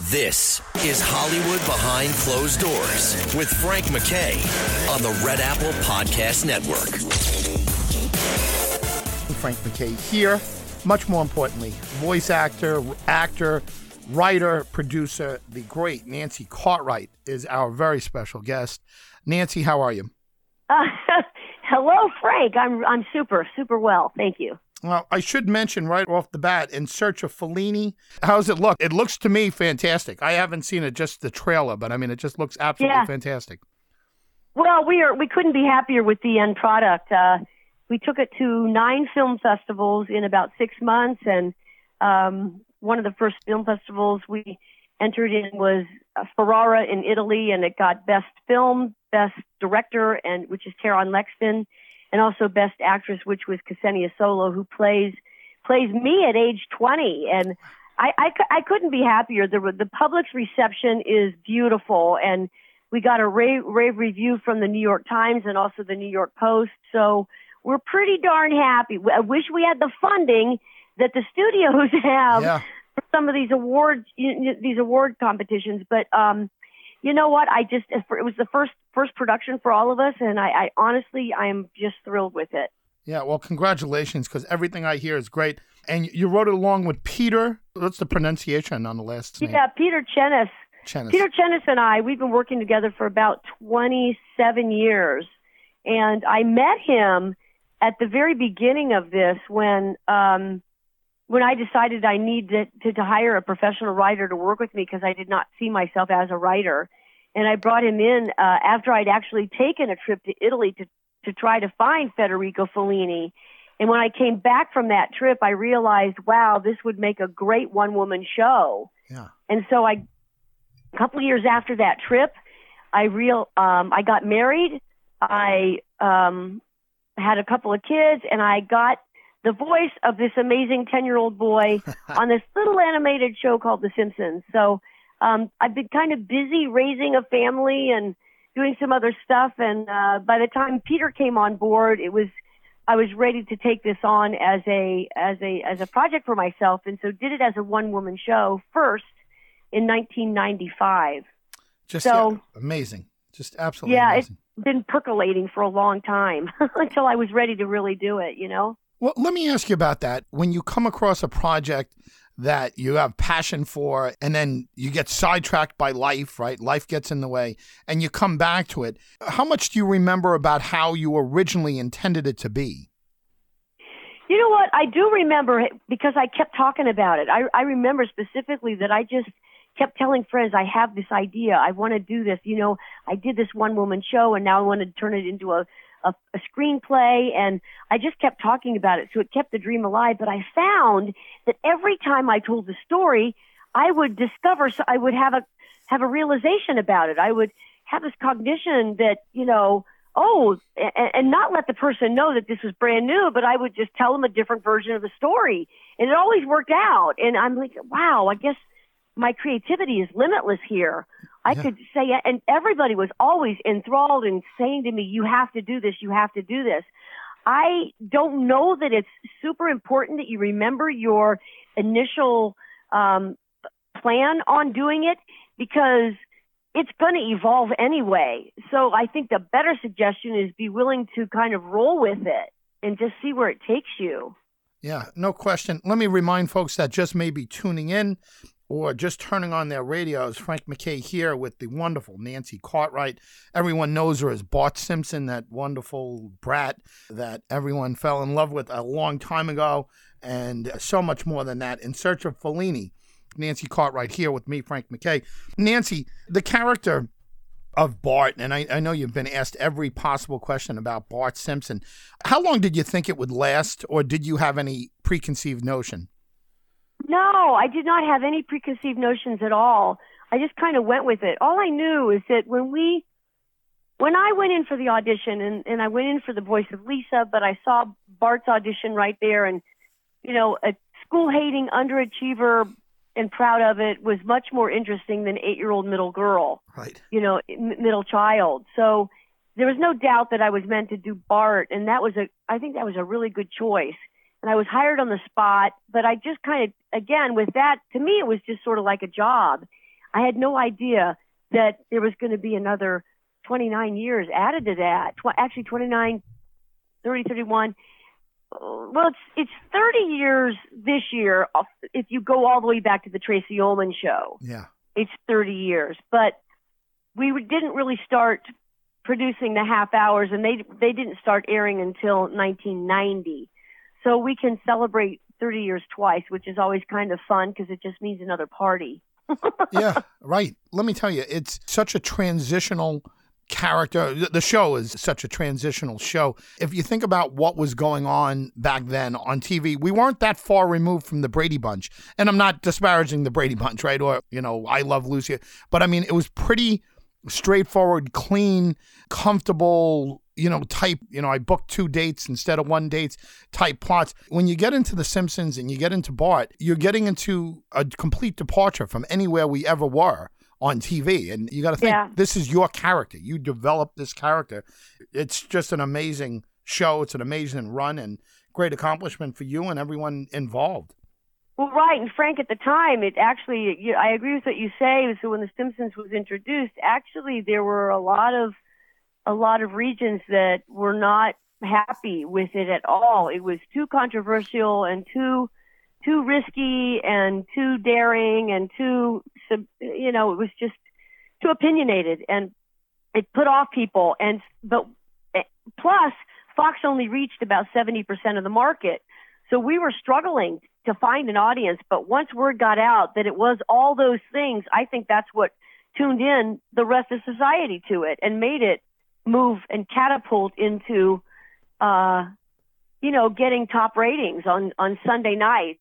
This is Hollywood Behind Closed Doors with Frank Mackay on the Red Apple Podcast Network. Frank Mackay here. Much more importantly, voice actor, actor, writer, producer, the great Nancy Cartwright is our very special guest. Nancy, how are you? Uh, hello, Frank. I'm I'm super super well, thank you. Well, I should mention right off the bat, In Search of Fellini. How's it look? It looks to me fantastic. I haven't seen it, just the trailer, but I mean, it just looks absolutely Yeah. fantastic. Well, we are we couldn't be happier with the end product. Uh, we took it to nine film festivals in about six months, and um, one of the first film festivals we entered in was uh, Ferrara in Italy, and it got best film, best director, and which is Taron Lexton, and also best actress, which was Ksenia Solo, who plays plays me at age 20, and I, I, I couldn't be happier. The the public's reception is beautiful, and we got a rave, rave review from the New York Times and also the New York Post. So we're pretty darn happy. I wish we had the funding that the studios have Yeah. for some of these awards, these award competitions. But um, you know what? I just it was the first first production for all of us, and I, I honestly I am just thrilled with it. Yeah, well, congratulations, because everything I hear is great. And you wrote it along with Peter. What's the pronunciation on the last name? Yeah, Peter Kjenaas. Kjenaas. Peter Kjenaas and I, we've been working together for about 27 years. And I met him at the very beginning of this when, um, when I decided I needed to, to hire a professional writer to work with me because I did not see myself as a writer. And I brought him in, uh, after I'd actually taken a trip to Italy to, to try to find Federico Fellini. And when I came back from that trip, I realized, wow, this would make a great one woman show. Yeah. And so I, a couple of years after that trip, I real um, I got married. I um, had a couple of kids, and I got the voice of this amazing ten year old boy on this little animated show called The Simpsons. So um, I've been kind of busy raising a family and doing some other stuff. And uh, by the time Peter came on board, it was I was ready to take this on as a as a as a project for myself, and so did it as a one woman show first in 1995. Just So- yeah, amazing. Just absolutely Yeah, it's been percolating for a long time until I was ready to really do it. You know. Well, let me ask you about that. When you come across a project that you have passion for and then you get sidetracked by life, right? Life gets in the way and you come back to it. How much do you remember about how you originally intended it to be? You know what? I do remember it because I kept talking about it. I, I remember specifically that I just kept telling friends, I have this idea. I want to do this. You know, I did this one woman show and now I want to turn it into a, a, a screenplay. And I just kept talking about it. So it kept the dream alive. But I found that every time I told the story, I would discover, so I would have a, have a realization about it. I would have this cognition that, you know, oh, and, and not let the person know that this was brand new, but I would just tell them a different version of the story. And it always worked out. And I'm like, wow, I guess my creativity is limitless here. I Yeah. could say, and everybody was always enthralled and saying to me, you have to do this, you have to do this. I don't know that it's super important that you remember your initial um, plan on doing it because it's going to evolve anyway. So I think the better suggestion is be willing to kind of roll with it and just see where it takes you. Yeah, no question. Let me remind folks that just may be tuning in or just turning on their radios. Frank Mackay here with the wonderful Nancy Cartwright. Everyone knows her as Bart Simpson, that wonderful brat that everyone fell in love with a long time ago, and so much more than that. In Search of Fellini, Nancy Cartwright here with me, Frank Mackay. Nancy, the character of Bart, and I, I know you've been asked every possible question about Bart Simpson. How long did you think it would last, or did you have any preconceived notion? No, I did not have any preconceived notions at all. I just kind of went with it. All I knew is that when we, when I went in for the audition and, and I went in for the voice of Lisa, but I saw Bart's audition right there and, you know, a school hating underachiever and proud of it was much more interesting than eight year old middle girl. Right. You know, m- middle child. So there was no doubt that I was meant to do Bart and that was a, I think that was a really good choice and I was hired on the spot. But I just kind of, again, with that, to me, it was just sort of like a job. I had no idea that there was going to be another 29 years added to that. Tw- actually, 29, 30, 31. Well, it's it's 30 years this year. Uh, if you go all the way back to the Tracey Ullman show, Yeah. it's 30 years. But we didn't really start producing the half hours, and they they didn't start airing until 1990. So we can celebrate 30 years twice, which is always kind of fun because it just means another party. yeah, right. Let me tell you, it's such a transitional character. The show is such a transitional show. If you think about what was going on back then on TV, we weren't that far removed from the Brady Bunch. And I'm not disparaging the Brady Bunch, right? Or, you know, I love Lucy. But I mean, it was pretty straightforward, clean, comfortable, you know, type, you know, I booked two dates instead of one dates type plots. When you get into The Simpsons and you get into Bart, you're getting into a complete departure from anywhere we ever were on TV. And you got to think, Yeah. this is your character. You developed this character. It's just an amazing show. It's an amazing run and great accomplishment for you and everyone involved. Well, right, and Frank, at the time, it actually, you, I agree with what you say. So when The Simpsons was introduced, actually, there were a lot of, a lot of regions that were not happy with it at all. It was too controversial and too, too risky and too daring and too, you know, it was just too opinionated and it put off people. And but eh, plus, Fox only reached about seventy percent of the market. So we were struggling to find an audience, but once word got out that it was all those things, I think that's what tuned in the rest of society to it and made it move and catapult into, uh, you know, getting top ratings on on Sunday nights.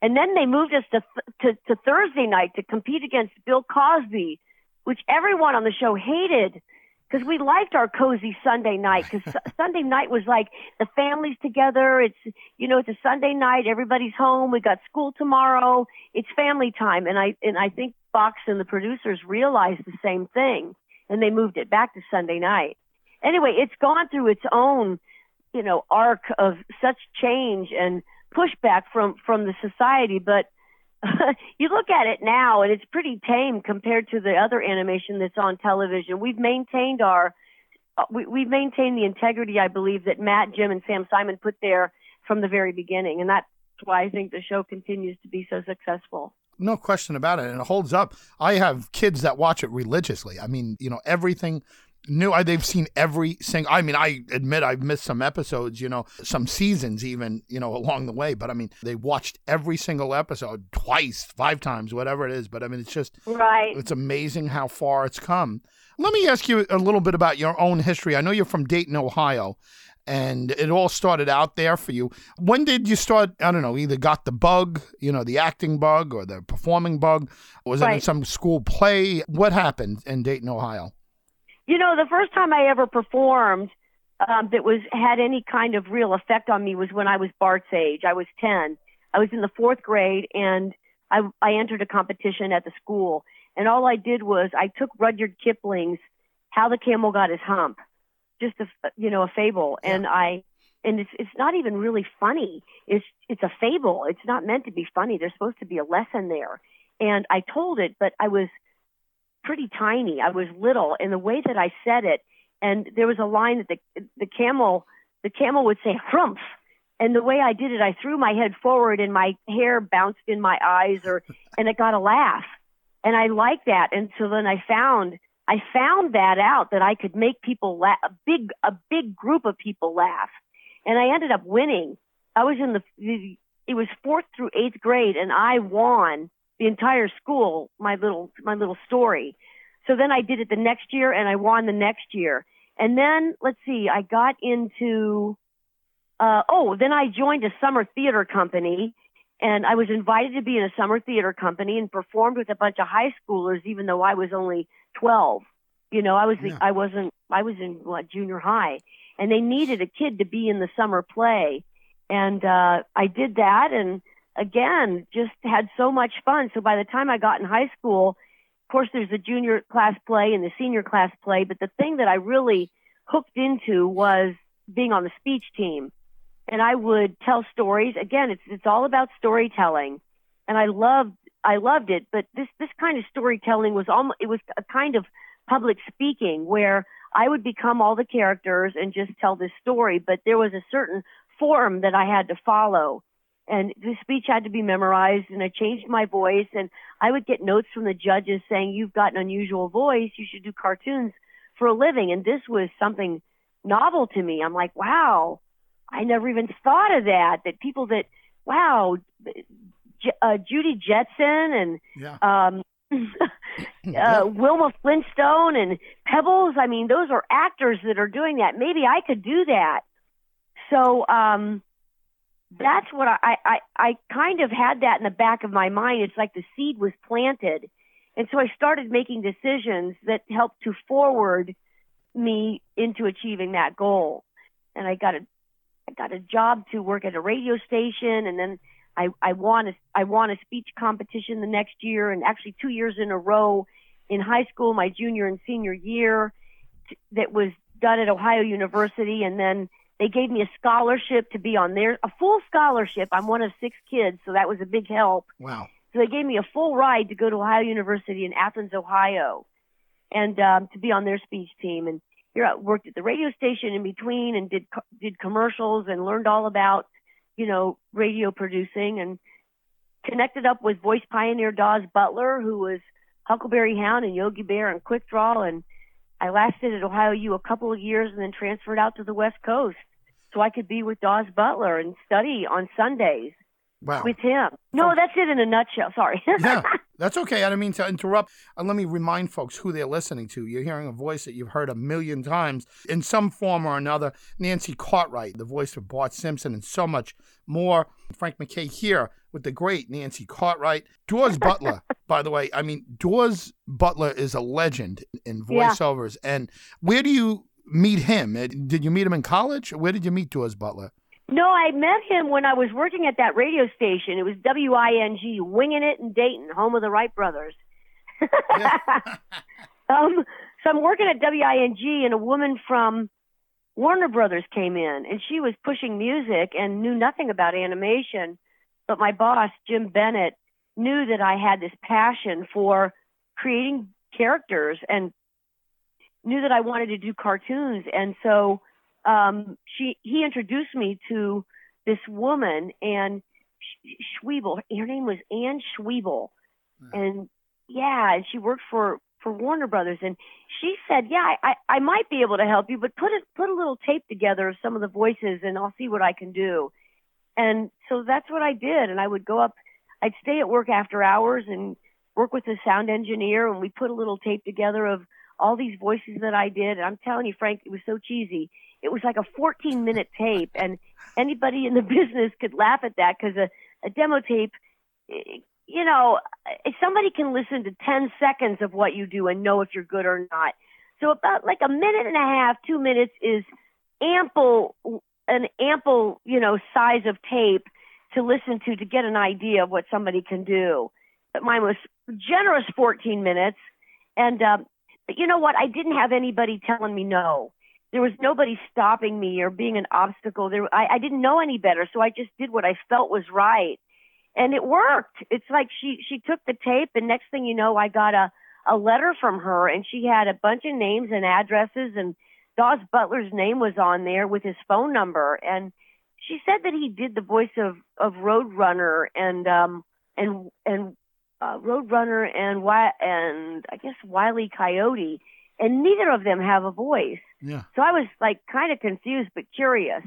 And then they moved us to to, to Thursday night to compete against Bill Cosby, which everyone on the show hated because we liked our cozy Sunday night because Sunday night was like the family's together. It's you know it's a Sunday night, everybody's home. We got school tomorrow. It's family time, and I and I think Fox and the producers realized the same thing, and they moved it back to Sunday night. Anyway, it's gone through its own you know arc of such change and pushback from from the society, but you look at it now and it's pretty tame compared to the other animation that's on television. We've maintained our uh, we, we've maintained the integrity, I believe, that Matt, Jim, and Sam Simon put there from the very beginning, and that's why I think the show continues to be so successful. No question about it. And it holds up. I have kids that watch it religiously. I mean, you know, everything new. I, they've seen every single. I mean, I admit I've missed some episodes, you know, some seasons even, you know, along the way. But I mean, they watched every single episode twice, five times, whatever it is. But I mean, it's just, Right. it's amazing how far it's come. Let me ask you a little bit about your own history. I know you're from Dayton, Ohio, and it all started out there for you. When did you start? I don't know, either got the bug, you know, the acting bug or the performing bug? Was it in some school play? What happened in Dayton, Ohio? You know, the first time I ever performed um, that was had any kind of real effect on me was when I was Bart's age. I was ten. I was in the fourth grade, and I, I entered a competition at the school. And all I did was I took Rudyard Kipling's "How the Camel Got His Hump," just a you know a fable, and I and it's it's not even really funny. It's it's a fable. It's not meant to be funny. There's supposed to be a lesson there. And I told it, but I was pretty tiny. I was little, and the way that I said it, and there was a line that the the camel the camel would say "humph," and the way I did it, I threw my head forward, and my hair bounced in my eyes, or and it got a laugh, and I liked that, and so then I found I found that out that I could make people laugh, a big a big group of people laugh, and I ended up winning. I was in the, it was fourth through eighth grade, and I won the entire school my little my little story. So then I did it the next year and I won the next year. And then let's see, I got into uh oh, then I joined a summer theater company and I was invited to be in a summer theater company and performed with a bunch of high schoolers, even though I was only 12. You know, I was Yeah. I wasn't I was in what junior high, and they needed a kid to be in the summer play, and uh, I did that, and again, just had so much fun. So by the time I got in high school, of course, there's the junior class play and the senior class play, but the thing that I really hooked into was being on the speech team and I would tell stories. Again, it's it's all about storytelling, and I loved I loved it. But this this kind of storytelling was almost it was a kind of public speaking where I would become all the characters and just tell this story. But there was a certain form that I had to follow, and the speech had to be memorized. And I changed my voice, and I would get notes from the judges saying, "You've got an unusual voice. You should do cartoons for a living." And this was something novel to me. I'm like, wow. I never even thought of that. That people that, wow, J- uh, Judy Jetson and Yeah. um, uh, Wilma Flintstone and Pebbles. I mean, those are actors that are doing that. Maybe I could do that. So um, that's what I, I, I kind of had that in the back of my mind. It's like the seed was planted. And so I started making decisions that helped to forward me into achieving that goal. And I got a I got a job to work at a radio station and then I, I won a I won a speech competition the next year and actually two years in a row in high school, my junior and senior year t- that was done at Ohio University and then they gave me a scholarship to be on there, a full scholarship. I'm one of six kids, so that was a big help. Wow. So they gave me a full ride to go to Ohio University in Athens, Ohio, and um, to be on their speech team. And I worked at the radio station in between and did did commercials and learned all about, you know, radio producing and connected up with voice pioneer Daws Butler, who was Huckleberry Hound and Yogi Bear and Quick Draw. And I lasted at Ohio U a couple of years and then transferred out to the West Coast so I could be with Daws Butler and study on Sundays Wow. with him. No, that's it in a nutshell. Sorry. yeah, that's okay. I didn't mean to interrupt. And let me remind folks who they're listening to. You're hearing a voice that you've heard a million times in some form or another. Nancy Cartwright, the voice of Bart Simpson, and so much more. Frank Mackay here with the great Nancy Cartwright. Daws Butler, by the way. I mean, Daws Butler is a legend in voiceovers. Yeah. And where do you meet him? Uh, Did you meet him in college? Where did you meet Daws Butler? No, I met him when I was working at that radio station. It was WING, Winging It in Dayton, home of the Wright brothers. um, so I'm working at WING, and a woman from Warner Brothers came in, and she was pushing music and knew nothing about animation. But my boss, Jim Bennett, knew that I had this passion for creating characters and knew that I wanted to do cartoons. And so um, she he introduced me to this woman and Schwiebel. Her name was Anne Schwiebel, and yeah, and she worked for for Warner Brothers. And she said, "Yeah, I I might be able to help you, but put a put a little tape together of some of the voices, and I'll see what I can do." And so that's what I did. And I would go up. I'd stay at work after hours and work with the sound engineer, and we put a little tape together of all these voices that I did. And I'm telling you, Frank, it was so cheesy. It was like a 14 minute tape, and anybody in the business could laugh at that because a, a demo tape, eh, you know, somebody can listen to 10 seconds of what you do and know if you're good or not. So about like a minute and a half, two minutes is ample, an ample, you know, size of tape to listen to to get an idea of what somebody can do. But mine was generous 14 minutes, and um, but you know what? I didn't have anybody telling me no. There was nobody stopping me or being an obstacle. There, I, I didn't know any better, so I just did what I felt was right, and it worked. It's like she she took the tape, and next thing you know, I got a a letter from her, and she had a bunch of names and addresses, and Daws Butler's name was on there with his phone number, and she said that he did the voice of of Roadrunner and um and and uh, Roadrunner and and I guess Wiley Coyote, and neither of them have a voice. Yeah. So I was like kind of confused but curious.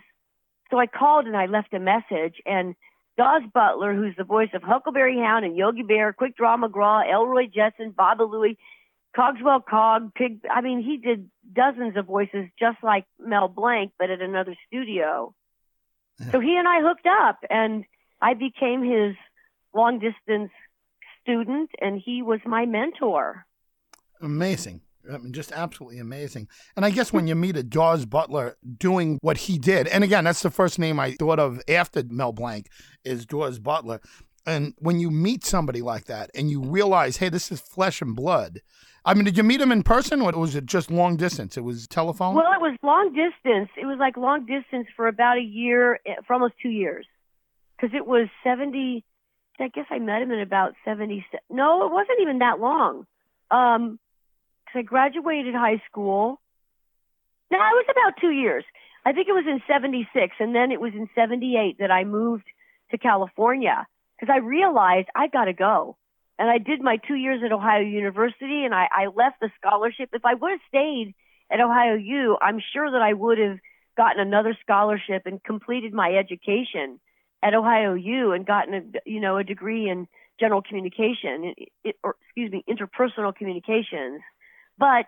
So I called and I left a message, and Daws Butler, who's the voice of Huckleberry Hound and Yogi Bear, Quick Draw McGraw, Elroy Jetson, Baba Looey, Cogswell Cog, Pig. I mean, he did dozens of voices just like Mel Blanc, but at another studio. So he and I hooked up, and I became his long distance student, and he was my mentor. Amazing. I mean, just absolutely amazing. And I guess when you meet a Daws Butler doing what he did, and again, that's the first name I thought of after Mel Blanc is Daws Butler. And when you meet somebody like that and you realize, hey, this is flesh and blood. I mean, did you meet him in person or was it just long distance? It was telephone? Well, it was long distance. It was like long distance for about a year, eh, for almost two years. Because it was 70, I guess I met him in about 70. No, it wasn't even that long. Um, I graduated high school. No, it was about two years. I think it was in 76, and then it was in 78 that I moved to California because I realized I got to go. And I did my two years at Ohio University, and I, I left the scholarship. If I would have stayed at Ohio U, I'm sure that I would have gotten another scholarship and completed my education at Ohio U and gotten a you know a degree in general communication, or excuse me, interpersonal communications. But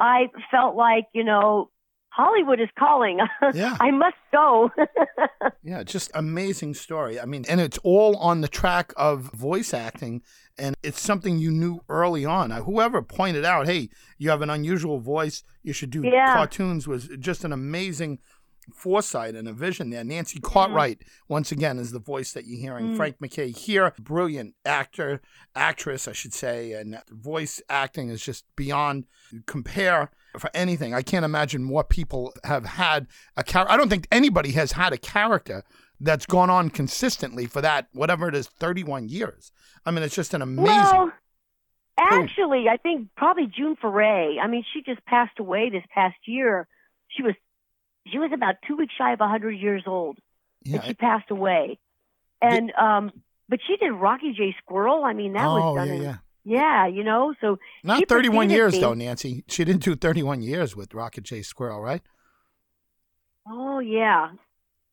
I felt like you know Hollywood is calling. Yeah. I must go. yeah, just amazing story. I mean, and it's all on the track of voice acting, and it's something you knew early on. Whoever pointed out, hey, you have an unusual voice, you should do Yeah. cartoons, was just an amazing foresight and a vision there. Nancy Cartwright, once again, is the voice that you're hearing. Mm. Frank Mackay here, brilliant actor, actress, I should say, and voice acting is just beyond compare for anything. I can't imagine more people have had a character. I don't think anybody has had a character that's gone on consistently for that, whatever it is, 31 years. I mean, it's just an amazing. Well, actually, I think probably June Foray. I mean, she just passed away this past year. She was she was about two weeks shy of a hundred years old, yeah, and she passed away. And um, but she did Rocky J. Squirrel. I mean, that oh, was done yeah, in yeah. yeah, you know. So Not 31 years, me. though, Nancy. She didn't do 31 years with Rocket J Squirrel, right? Oh yeah,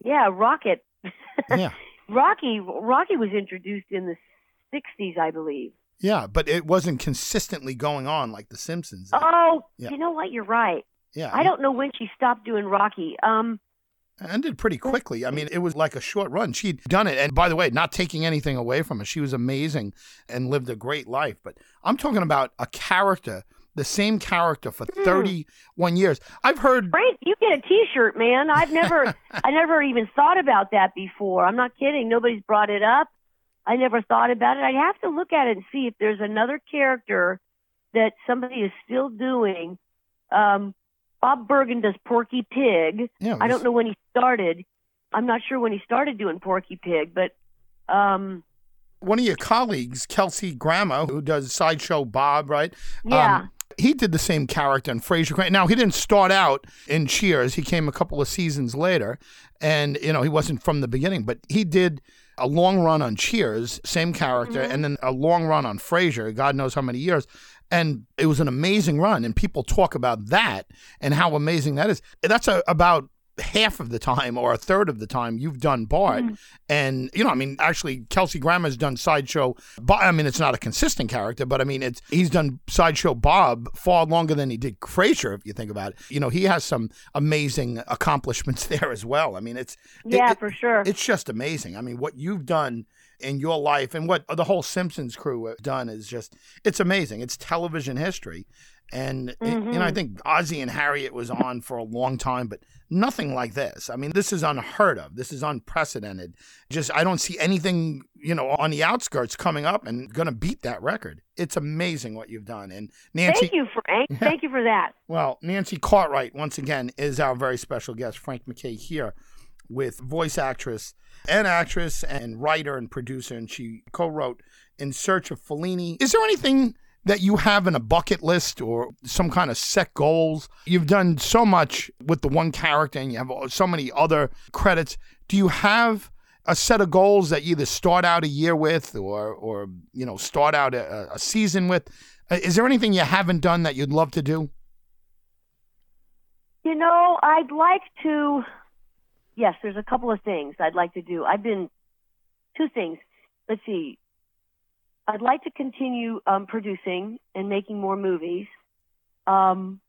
yeah, Rocket. Yeah. Rocky Rocky was introduced in the '60s, I believe. Yeah, but it wasn't consistently going on like The Simpsons. did. Oh, Yeah. you know what? You're right. Yeah. I don't know when she stopped doing Rocky. Um, ended pretty quickly. I mean, it was like a short run. She'd done it. And by the way, not taking anything away from her, she was amazing and lived a great life. But I'm talking about a character, the same character for 31 years. I've heard. Frank, you get a T-shirt, man. I've never, I never even thought about that before. I'm not kidding. Nobody's brought it up. I never thought about it. I'd have to look at it and see if there's another character that somebody is still doing. Um, Bob Bergen does Porky Pig. Yeah, it I don't know when he started. I'm not sure when he started doing Porky Pig, but um, One of your colleagues, Kelsey Grammer, who does Sideshow Bob, right? yeah. Um, he did the same character in Frasier. Now he didn't start out in Cheers. He came a couple of seasons later, and you know he wasn't from the beginning, but he did a long run on Cheers, same character, and then a long run on Frasier. God knows how many years. And it was an amazing run, and people talk about that and how amazing that is. That's a, about half of the time or a third of the time you've done Bart. Mm-hmm. And, you know, I mean, actually, Kelsey Grammer's done Sideshow Bob. I mean, it's not a consistent character, but I mean, it's he's done Sideshow Bob far longer than he did Frasier, if you think about it. You know, he has some amazing accomplishments there as well. I mean, it's it- Yeah, it- for sure. It's just amazing. I mean, what you've done in your life and what the whole Simpsons crew have done is just it's amazing. It's television history. And it- you know, I mm-hmm. think Ozzie and Harriet was on for a long time, but nothing like this. I mean, this is unheard of. This is unprecedented. Just I don't see anything, you know, on the outskirts coming up and going to beat that record. It's amazing what you've done. And Nancy Thank you, Frank. Eh, thank you for that. well, Nancy Cartwright, once again, is our very special guest, Frank Mackay, here with voice actress and actress and writer and producer. And she co wrote In Search of Fellini. Is there anything that you have in a bucket list or some kind of set goals? You've done so much with the one character and you have so many other credits. Do you have a set of goals that you either start out a year with or, or you know, start out a, a season with? Uh, Is there anything you haven't done that you'd love to do? You know, I'd like to. Yes, there's a couple of things I'd like to do. I've been two things. Let's see. I'd like to continue um, producing and making more movies. Um,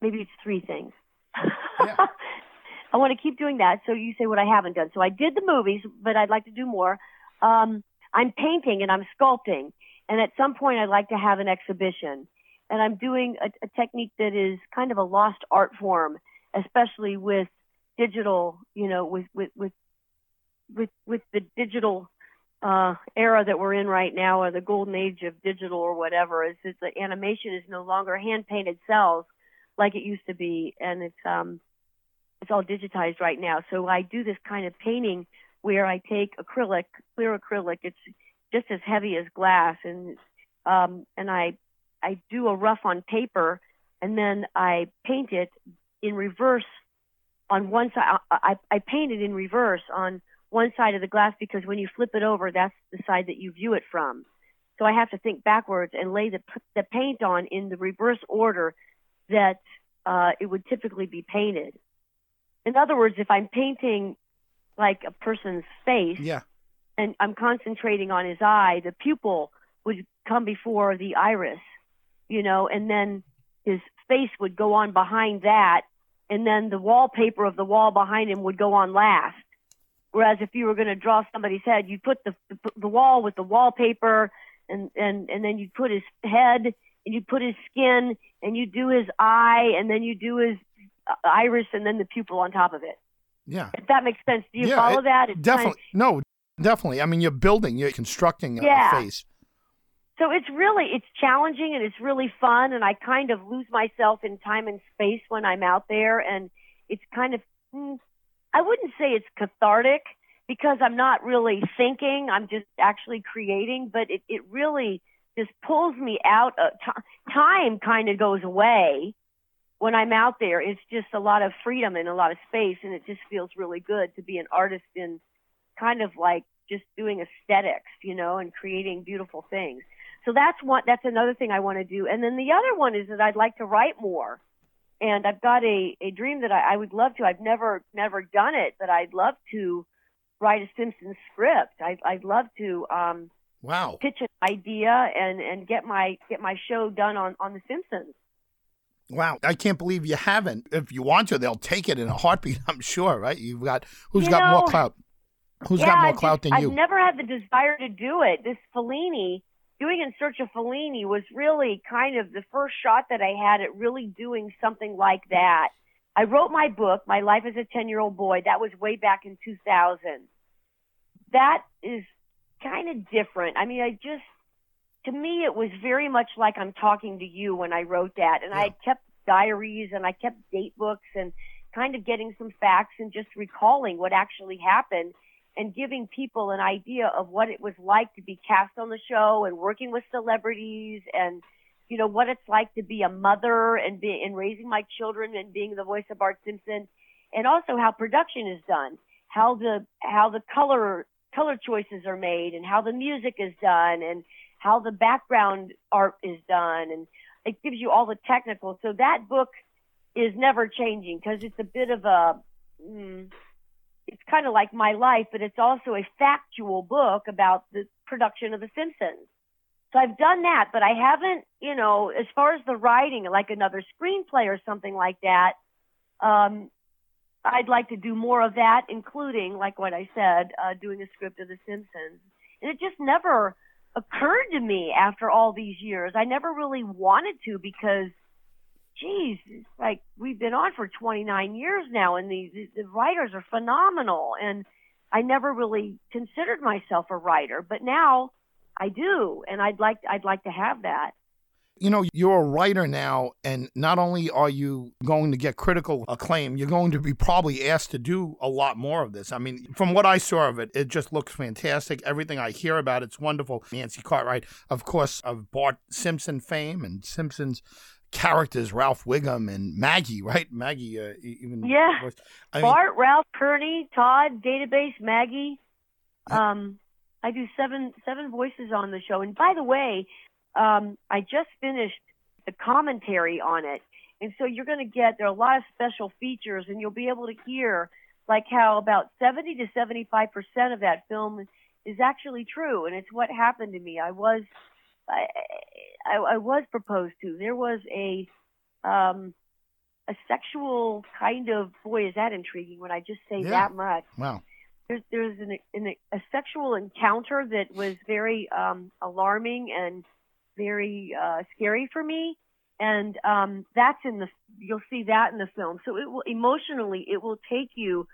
maybe it's three things. Yeah. I want to keep doing that. So you say what I haven't done. So I did the movies, but I'd like to do more. Um, I'm painting and I'm sculpting, and at some point I'd like to have an exhibition. And I'm doing a, a technique that is kind of a lost art form, especially with digital, you know, with with with with with the digital uh, era that we're in right now, or the golden age of digital, or whatever, is that the animation is no longer hand painted cels like it used to be, and it's um, it's all digitized right now. So I do this kind of painting where I take acrylic, clear acrylic. It's just as heavy as glass, and um, and I I do a rough on paper, and then I paint it in reverse on one side. I, I paint it in reverse on one side of the glass because when you flip it over, that's the side that you view it from. So I have to think backwards and lay the the paint on in the reverse order that uh, it would typically be painted. In other words, if I'm painting like a person's face, Yeah. and I'm concentrating on his eye, the pupil would come before the iris, you know, and then his face would go on behind that, and then the wallpaper of the wall behind him would go on last. Whereas if you were going to draw somebody's head, you put the, the the wall with the wallpaper, and and and then you put his head, and you put his skin, and you do his eye, and then you do his uh, iris, and then the pupil on top of it. Yeah. If that makes sense, do you Yeah, follow it- that? It's kind of- Definitely. No, definitely. I mean, you're building, you're constructing a- Yeah. a face. So it's really it's challenging and it's really fun and I kind of lose myself in time and space when I'm out there and it's kind of hmm, I wouldn't say it's cathartic because I'm not really thinking I'm just actually creating but it it really just pulls me out of t- time kind of goes away when I'm out there. It's just a lot of freedom and a lot of space and it just feels really good to be an artist in kind of like just doing aesthetics you know and creating beautiful things so that's one that's another thing I want to do. And then the other one is that I'd like to write more. And I've got a, a dream that I, I would love to. I've never never done it, but I'd love to write a Simpsons script. I'd I'd love to um Wow. pitch an idea and, and get my get my show done on, on the Simpsons. Wow. I can't believe you haven't. If you want to, they'll take it in a heartbeat, I'm sure, right? You've got who's You got more clout? Who's yeah, got more clout just- than you? I've never had the desire to do it. This Fellini, doing In Search of Fellini was really kind of the first shot that I had at really doing something like that. I wrote my book, My Life as a 10 Year Old Boy. That was way back in 2000. That is kind of different. I mean, I just, to me, it was very much like I'm talking to you when I wrote that. And I kept diaries and I kept date books and kind of getting some facts and just recalling what actually happened and giving people an idea of what it was like to be cast on the show and working with celebrities and you know what it's like to be a mother and be and raising my children and being the voice of Bart Simpson and also how production is done how the how the color color choices are made and how the music is done and how the background art is done. And it gives you all the technical. So that book is never changing because it's a bit of a mm, it's kind of like my life, but it's also a factual book about the production of The Simpsons. So I've done that, but I haven't, you know, as far as the writing, like another screenplay or something like that. Um, I'd like to do more of that, including, like what I said, uh, doing a script of The Simpsons. And it just never occurred to me after all these years. I never really wanted to because geez, like we've been on for 29 years now, and these the writers are phenomenal. And I never really considered myself a writer, but now I do, and I'd like I'd like to have that. you know, you're a writer now, and not only are you going to get critical acclaim, you're going to be probably asked to do a lot more of this. I mean, from what I saw of it, it just looks fantastic. Everything I hear about it's wonderful. Nancy Cartwright, of course, of Bart Simpson fame and Simpson's characters, Ralph Wiggum and Maggie, right? Maggie, uh, even Yeah. I mean, Bart, Ralph, Kearney, Todd, Database, Maggie. Um, I do seven seven voices on the show, and by the way, um, I just finished the commentary on it, and so you're going to get there are a lot of special features, and you'll be able to hear like how about seventy to seventy five percent of that film is actually true, and it's what happened to me. I was I, I, I was proposed to. There was a um, a sexual kind of boy is that intriguing when I just say Yeah. that much. Wow. There's there's an, an, a sexual encounter that was very um, alarming and very uh, scary for me, and um, that's in the you'll see that in the film. So it will emotionally it will take you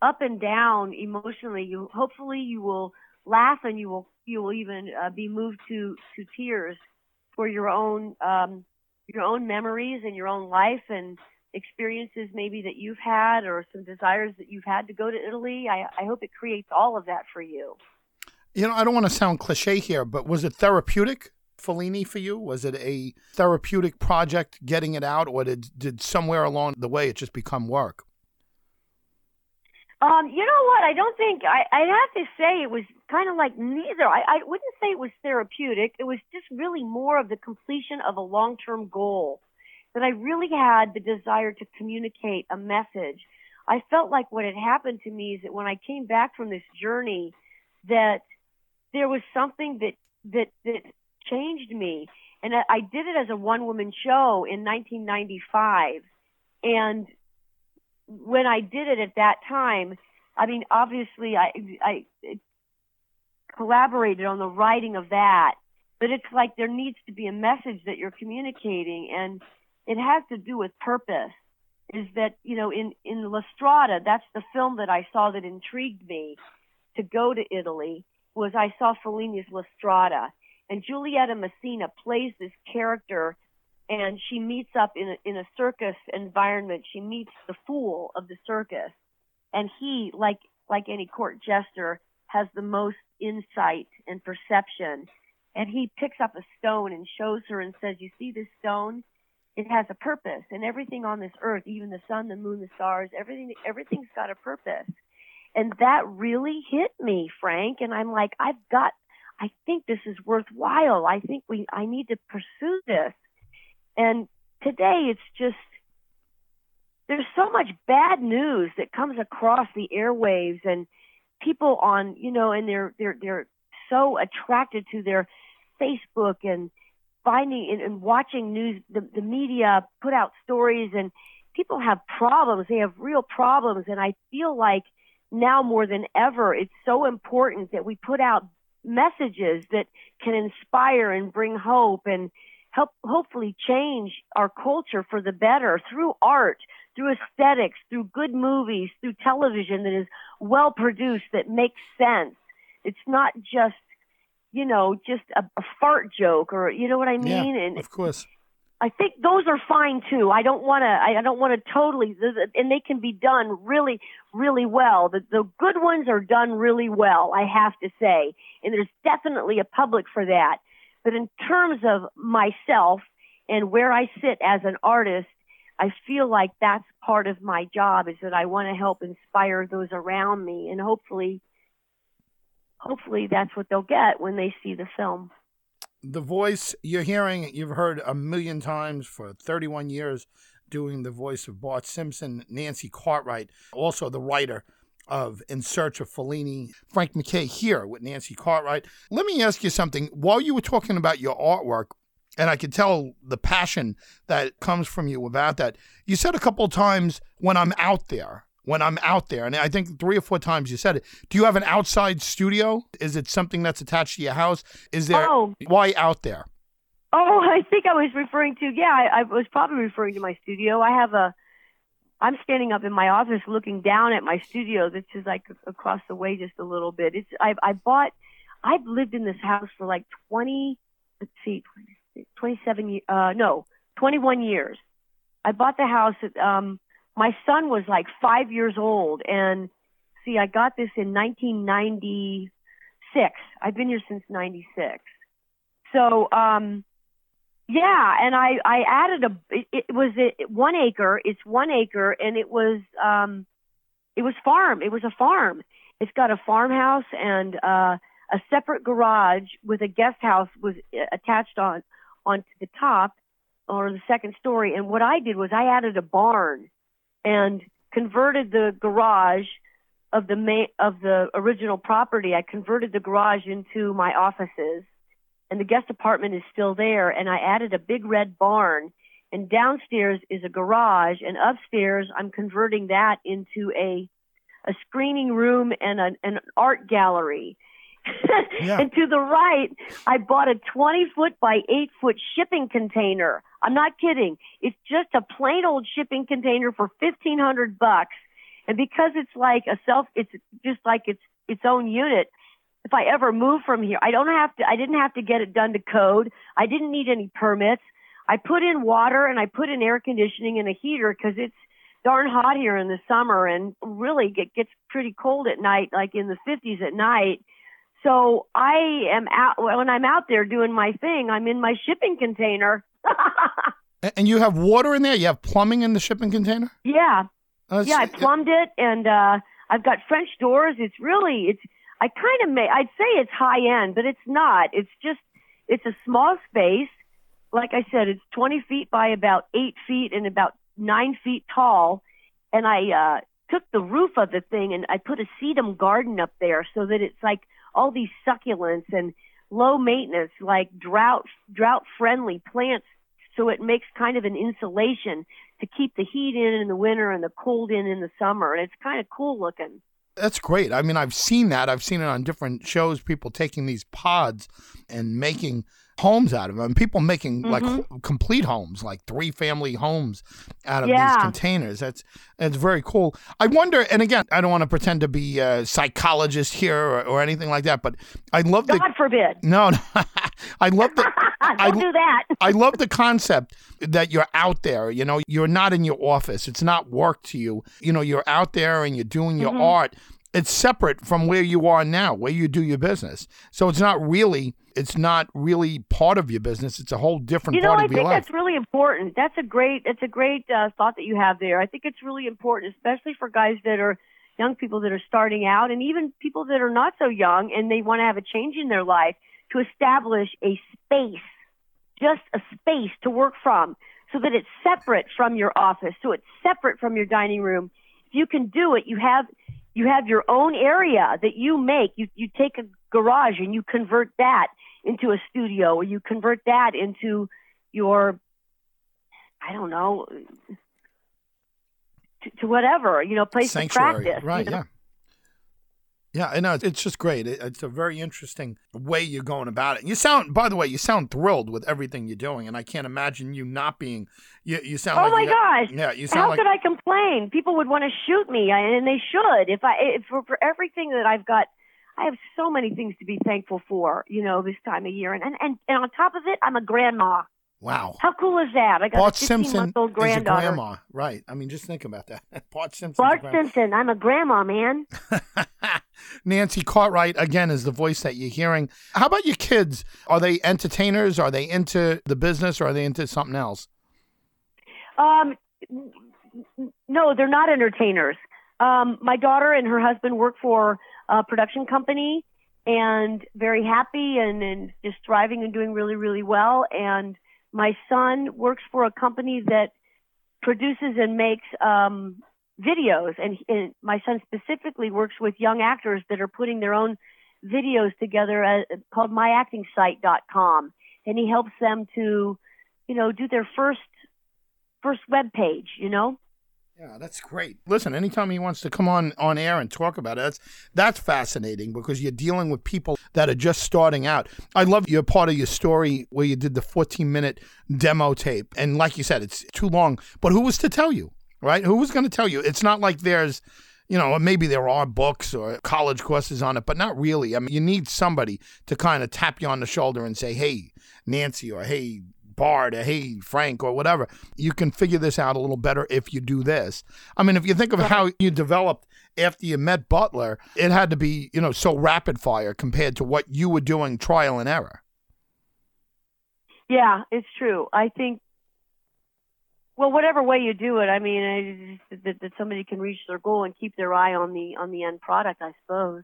up and down emotionally. You hopefully you will laugh and you will you will even uh, be moved to to tears for your own um, your own memories and your own life and experiences maybe that you've had or some desires that you've had to go to Italy. I, I hope it creates all of that for you. You know, I don't want to sound cliche here, but was it therapeutic, Fellini, for you? Was it a therapeutic project getting it out, or did, did somewhere along the way it just become work? Um, you know what? I don't think I, I'd have to say it was kind of like neither. I, I wouldn't say it was therapeutic. It was just really more of the completion of a long-term goal that I really had the desire to communicate a message. I felt like what had happened to me is that when I came back from this journey, that there was something that that that changed me, and I, I did it as a one-woman show in 1995, and when I did it at that time, I mean, obviously, I I collaborated on the writing of that, but it's like there needs to be a message that you're communicating, and it has to do with purpose. Is that you know in in La Strada, that's the film that I saw that intrigued me to go to Italy. Was I saw Fellini's La Strada, and Giulietta Messina plays this character and she meets up in a, in a circus environment. She meets the fool of the circus, and he, like like any court jester, has the most insight and perception. And he picks up a stone and shows her and says, "You see this stone? It has a purpose, and everything on this earth, even the sun, the moon, the stars, everything, everything's got a purpose." And that really hit me, Frank. And I'm like, I've got. I think this is worthwhile. I think we. I need to pursue this. And today it's just there's so much bad news that comes across the airwaves and people on, you know, and they're they're they're so attracted to their Facebook and finding and, and watching news the, the media put out stories and people have problems. They have real problems and I feel like now more than ever it's so important that we put out messages that can inspire and bring hope and help hopefully change our culture for the better through art, through aesthetics, through good movies, through television that is well produced, that makes sense. It's not just, you know, just a, a fart joke or you know what I mean? yeah, and of course. I think those are fine too. I don't want to. I don't want to totally. And they can be done really, really well. The the good ones are done really well. I have to say, and there's definitely a public for that. But in terms of myself and where I sit as an artist, I feel like that's part of my job is that I want to help inspire those around me and hopefully hopefully that's what they'll get when they see the film. The voice you're hearing, you've heard a million times for 31 years doing the voice of Bart Simpson, Nancy Cartwright, also the writer of In Search of Fellini, Frank Mackay here with Nancy Cartwright. Let me ask you something. While you were talking about your artwork, and I could tell the passion that comes from you about that, you said a couple of times, when I'm out there, when I'm out there, and I think three or four times you said it. Do you have an outside studio? Is it something that's attached to your house? Is there, Oh. why out there? Oh, I think I was referring to, yeah, I, I was probably referring to my studio. I have a, I'm standing up in my office looking down at my studio that's just like across the way just a little bit. It's, I, I bought, I've lived in this house for like 20, let's see, 20, 27, ye- uh, no, 21 years. I bought the house at, um, my son was like five years old and see, I got this in 1996. I've been here since 96. So, um, yeah, and I I added a it, it was one acre. It's one acre, and it was um it was farm. It was a farm. It's got a farmhouse and uh, a separate garage with a guest house was uh, attached on onto the top or the second story. And what I did was I added a barn and converted the garage of the ma- of the original property. I converted the garage into my offices and the guest apartment is still there and I added a big red barn and downstairs is a garage, and upstairs I'm converting that into a a screening room and an, an art gallery. Yeah. and to the right, I bought a 20 foot by 8 foot shipping container. I'm not kidding. It's just a plain old shipping container for 1500 bucks. And because it's like a self, it's just like it's its own unit. If I ever move from here, I don't have to, I didn't have to get it done to code. I didn't need any permits. I put in water and I put in air conditioning and a heater because it's darn hot here in the summer and really it gets pretty cold at night, like in the 50s at night. So I am out when I'm out there doing my thing. I'm in my shipping container. And you have water in there. You have plumbing in the shipping container. yeah, That's- yeah. I plumbed it, and uh, I've got French doors. It's really it's. I kind of may. I'd say it's high end, but it's not. It's just it's a small space. Like I said, it's 20 feet by about eight feet and about nine feet tall. And I uh, took the roof of the thing and I put a sedum garden up there so that it's like all these succulents and low maintenance, like drought drought friendly plants. So it makes kind of an insulation to keep the heat in in the winter and the cold in in the summer. And it's kind of cool looking. That's great. I mean, I've seen that. I've seen it on different shows. People taking these pods and making homes out of them. People making like Mhm. ho- complete homes, like three family homes out of Yeah. these containers. That's that's very cool. I wonder. And again, I don't want to pretend to be a psychologist here or, or anything like that, but I love the God forbid. no. no I love the Don't I- do that. I love the concept that you're out there. You know, you're not in your office. It's not work to you. You know, you're out there and you're doing your Mhm. art. It's separate from where you are now, where you do your business. So it's not really, it's not really part of your business. It's a whole different You know, part I of your think life. that's really important. That's a great, that's a great uh, thought that you have there. I think it's really important, especially for guys that are young people that are starting out, and even people that are not so young and they want to have a change in their life, to establish a space, just a space to work from, so that it's separate from your office, so it's separate from your dining room. If you can do it, you have you have your own area that you make. You you take a garage and you convert that into a studio, or you convert that into your I don't know to, to whatever you know place Sanctuary. to practice. right, you know? yeah. Yeah, I know. It's just great. It's a very interesting way you're going about it. You sound, by the way, you sound thrilled with everything you're doing, and I can't imagine you not being. You, you sound Oh like my you got- gosh! Yeah, you sound How like could I complain? People would want to shoot me, and they should. If I if for, for everything that I've got, I have so many things to be thankful for. You know, this time of year, and and and, and on top of it, I'm a grandma. wow. How cool is that? I got Bart a 15 Simpson month old is a granddaughter. grandma, right? I mean, just think about that. Bart Simpson. Bart Simpson, I'm a grandma, man. Nancy Cartwright again is the voice that you're hearing. How about your kids? Are they entertainers? Are they into the business? Or are they into something else? Um, no, they're not entertainers. Um, my daughter and her husband work for a production company and very happy and, and just thriving and doing really, really well. And my son works for a company that produces and makes um, videos. And, and my son specifically works with young actors that are putting their own videos together called myactingsite.com. And he helps them to, you know, do their first first web page, you know? Yeah, that's great. Listen, anytime he wants to come on on air and talk about it, that's that's fascinating because you're dealing with people that are just starting out. I love your part of your story where you did the 14 minute demo tape, and like you said, it's too long. But who was to tell you, right? Who was going to tell you? It's not like there's, you know, maybe there are books or college courses on it, but not really. I mean, you need somebody to kind of tap you on the shoulder and say, "Hey, Nancy," or "Hey." Bart or hey Frank or whatever, you can figure this out a little better if you do this. I mean, if you think of how you developed after you met Butler, it had to be, you know, so rapid fire compared to what you were doing trial and error. Yeah, it's true. I think, well, whatever way you do it, I mean, just that, that somebody can reach their goal and keep their eye on the on the end product, I suppose.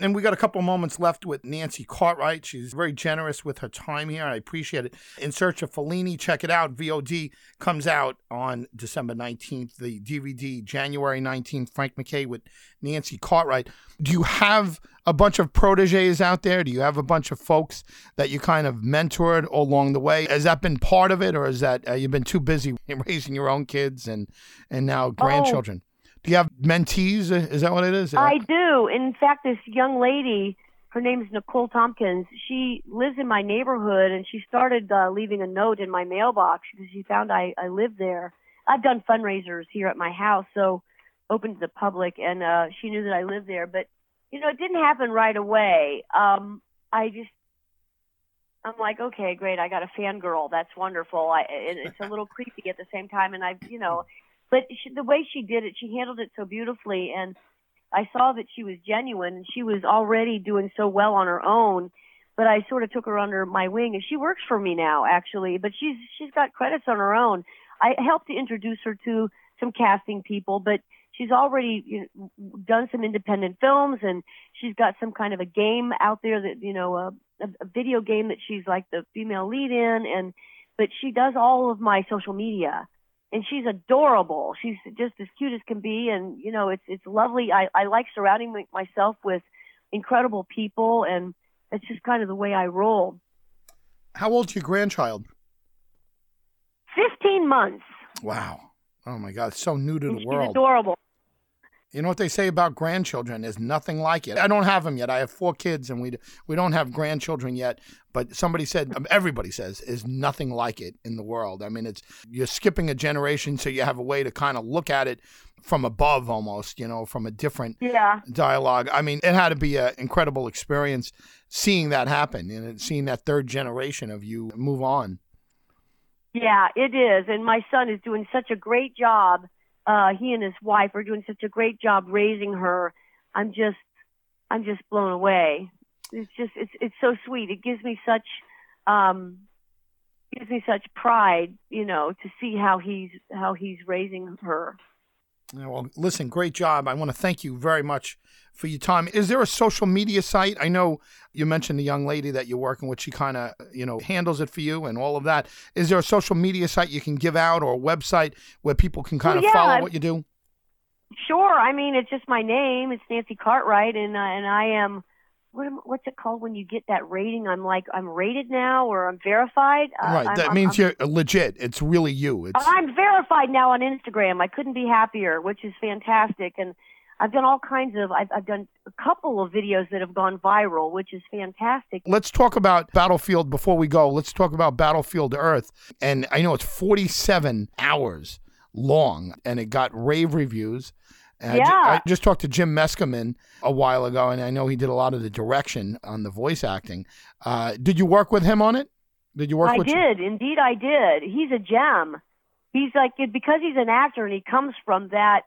And we got a couple moments left with Nancy Cartwright. She's very generous with her time here. I appreciate it. In Search of Fellini, check it out. VOD comes out on December 19th. The DVD, January 19th, Frank Mackay with Nancy Cartwright. Do you have a bunch of proteges out there? Do you have a bunch of folks that you kind of mentored along the way? Has that been part of it, or is that uh, you've been too busy raising your own kids and, and now grandchildren? Oh you have mentees? Is that what it is? I do. In fact, this young lady, her name is Nicole Tompkins. She lives in my neighborhood, and she started uh, leaving a note in my mailbox because she found I, I lived there. I've done fundraisers here at my house, so open to the public, and uh, she knew that I lived there. But you know, it didn't happen right away. Um, I just I'm like, okay, great. I got a fangirl. That's wonderful. I, it's a little creepy at the same time. And I've, you know, but she, the way she did it, she handled it so beautifully, and I saw that she was genuine. She was already doing so well on her own, but I sort of took her under my wing, and she works for me now, actually. But she's she's got credits on her own. I helped to introduce her to some casting people, but she's already you know, done some independent films, and she's got some kind of a game out there that you know a, a video game that she's like the female lead in, and but she does all of my social media and she's adorable. She's just as cute as can be, and you know, it's it's lovely. I I like surrounding myself with incredible people, and it's just kind of the way I roll. How old's your grandchild? Fifteen months. Wow. Oh my God, so new to and the she's world. Adorable. You know what they say about grandchildren? There's nothing like it. I don't have them yet. I have four kids, and we we don't have grandchildren yet. But somebody said, um, everybody says, is nothing like it in the world. I mean, it's you're skipping a generation, so you have a way to kind of look at it from above, almost. You know, from a different yeah. dialogue. I mean, it had to be an incredible experience seeing that happen and seeing that third generation of you move on. Yeah, it is, and my son is doing such a great job uh, he and his wife are doing such a great job raising her. I'm just, I'm just blown away. It's just, it's, it's so sweet. It gives me such, um, gives me such pride, you know, to see how he's, how he's raising her. Well, listen, great job. I want to thank you very much for your time. Is there a social media site? I know you mentioned the young lady that you're working with. She kind of, you know, handles it for you and all of that. Is there a social media site you can give out or a website where people can kind well, of yeah, follow what you do? Sure. I mean, it's just my name. It's Nancy Cartwright, and uh, and I am what am, what's it called when you get that rating? I'm like I'm rated now or I'm verified. Uh, right, I'm, that I'm, means I'm, you're legit. It's really you. It's... I'm verified now on Instagram. I couldn't be happier, which is fantastic. And I've done all kinds of. I've, I've done a couple of videos that have gone viral, which is fantastic. Let's talk about Battlefield before we go. Let's talk about Battlefield Earth, and I know it's 47 hours long, and it got rave reviews. And yeah. I, I, just talked to Jim Meskimen a while ago, and I know he did a lot of the direction on the voice acting. Uh, did you work with him on it? Did you work I with did. Indeed, I did. He's a gem. He's like, because he's an actor and he comes from that,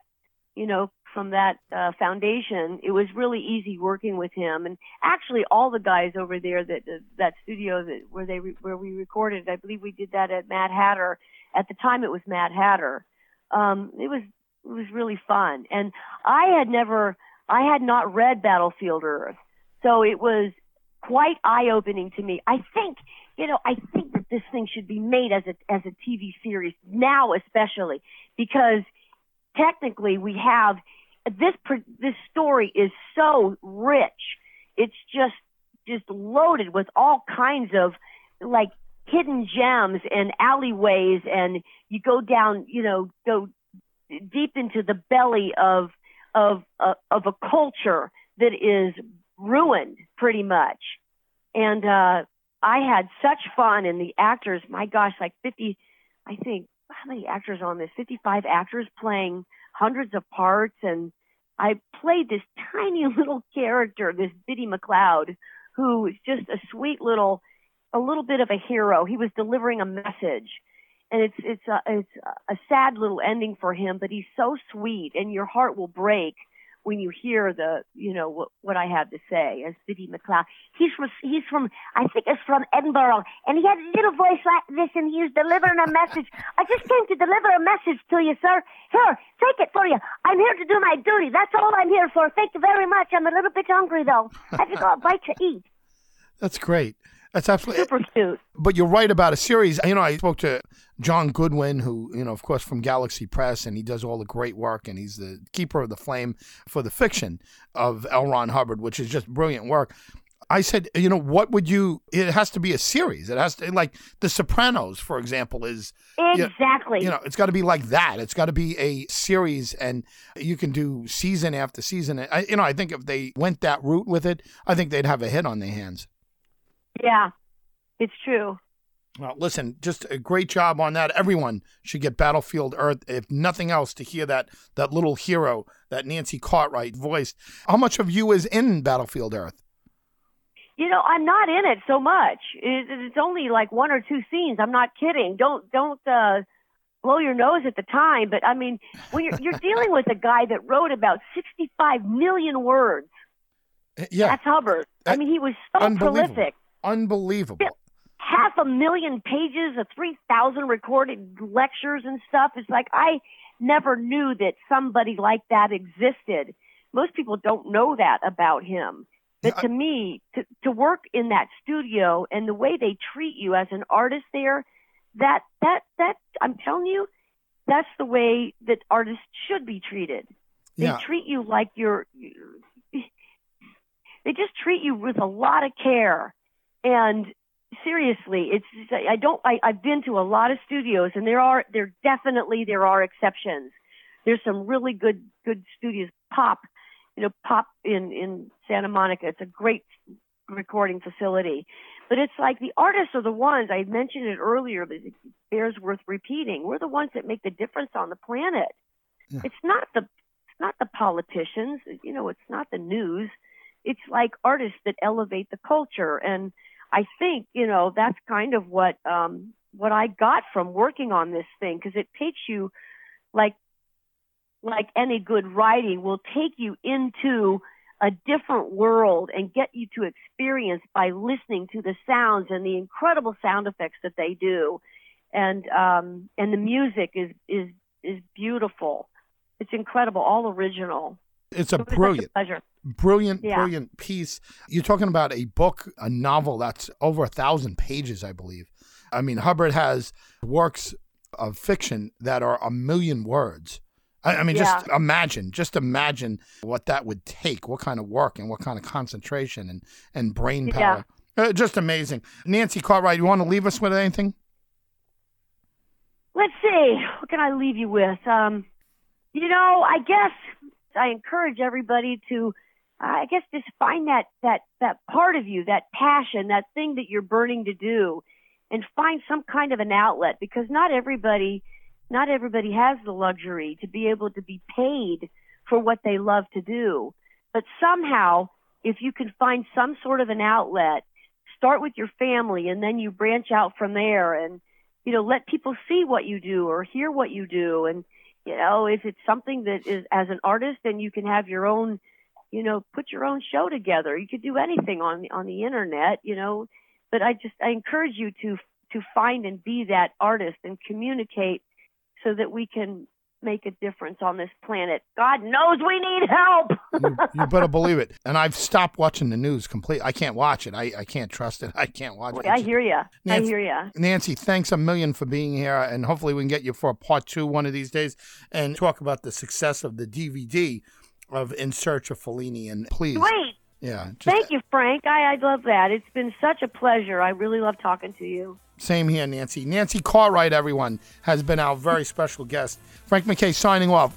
you know, from that uh, foundation, it was really easy working with him. And actually, all the guys over there that that studio that where they re- where we recorded, I believe we did that at Mad Hatter. At the time, it was Mad Hatter. Um, it was it was really fun. And I had never, I had not read Battlefield Earth, so it was quite eye opening to me. I think, you know, I think that this thing should be made as a as a TV series now, especially because technically we have this this story is so rich. It's just just loaded with all kinds of like hidden gems and alleyways and you go down, you know, go deep into the belly of of uh, of a culture that is ruined pretty much. And uh, I had such fun, and the actors, my gosh, like fifty, I think how many actors on this? Fifty-five actors playing hundreds of parts, and I played this tiny little character, this Biddy McLeod, who is just a sweet little, a little bit of a hero. He was delivering a message and it's it's a it's a sad little ending for him, but he's so sweet, and your heart will break when you hear the, you know, what, what I have to say as Biddy McLeod. He's from, he's from, I think it's from Edinburgh, and he had a little voice like this, and he was delivering a message. I just came to deliver a message to you, sir. Here, take it for you. I'm here to do my duty. That's all I'm here for. Thank you very much. I'm a little bit hungry though. Have you got a bite to eat? That's great. That's absolutely super cute. But you're right about a series. You know, I spoke to John Goodwin, who, you know, of course, from Galaxy Press, and he does all the great work, and he's the keeper of the flame for the fiction of L. Ron Hubbard, which is just brilliant work. I said, you know, what would you? It has to be a series. It has to, like, The Sopranos, for example, is exactly. You know, it's got to be like that. It's got to be a series, and you can do season after season. I, you know, I think if they went that route with it, I think they'd have a hit on their hands. Yeah, it's true. Well, listen, just a great job on that. Everyone should get Battlefield Earth, if nothing else, to hear that that little hero that Nancy Cartwright voiced. How much of you is in Battlefield Earth? You know, I'm not in it so much. It's only like one or two scenes. I'm not kidding. Don't don't uh, blow your nose at the time. But I mean, when you're you're dealing with a guy that wrote about 65 million words. Yeah, that's Hubbard. I mean, he was so prolific. Unbelievable. Half a million pages of 3,000 recorded lectures and stuff. It's like I never knew that somebody like that existed. Most people don't know that about him. But to me, to, to work in that studio and the way they treat you as an artist there, that, that, that, I'm telling you, that's the way that artists should be treated. They Yeah. treat you like you're, they just treat you with a lot of care. And seriously, it's I don't I, I've been to a lot of studios and there are there definitely there are exceptions. There's some really good good studios. Pop, you know, Pop in in Santa Monica. It's a great recording facility. But it's like the artists are the ones I mentioned it earlier. But it bears worth repeating. We're the ones that make the difference on the planet. Yeah. It's not the it's not the politicians. You know, it's not the news. It's like artists that elevate the culture and I think you know that's kind of what um, what I got from working on this thing because it takes you like like any good writing will take you into a different world and get you to experience by listening to the sounds and the incredible sound effects that they do. And um, and the music is is is beautiful. It's incredible all original It's a It brilliant, pleasure brilliant, Yeah. brilliant piece. You're talking about a book, a novel that's over a thousand pages, I believe. I mean, Hubbard has works of fiction that are a million words. I, I mean, just imagine, just imagine what that would take, what kind of work and what kind of concentration and, and brain Yeah. power. Uh, just amazing. Nancy Cartwright, you want to leave us with anything? let's see what can i leave you with um you know i guess i encourage everybody to i guess just find that that that part of you that passion that thing that you're burning to do and find some kind of an outlet because not everybody not everybody has the luxury to be able to be paid for what they love to do. But somehow if you can find some sort of an outlet start with your family and then you branch out from there and you know let people see what you do or hear what you do and you know if it's something that is as an artist then you can have your own you know put your own show together. You could do anything on on the internet you know. But i just i encourage you to to find and be that artist and communicate so that we can make a difference on this planet god knows we need help You, you better believe it. And I've stopped watching the news completely. I can't watch it. I, I can't trust it. I can't watch it. i hear you i hear you Nancy, thanks a million for being here, and hopefully we can get you for a part two one of these days and talk about the success of the DVD of In Search of Fellini. And please, wait yeah, just Thank you, Frank. I, I love that. It's been such a pleasure. I really love talking to you. Same here, Nancy. Nancy Cartwright, everyone, has been our very special guest. Frank Mackay signing off.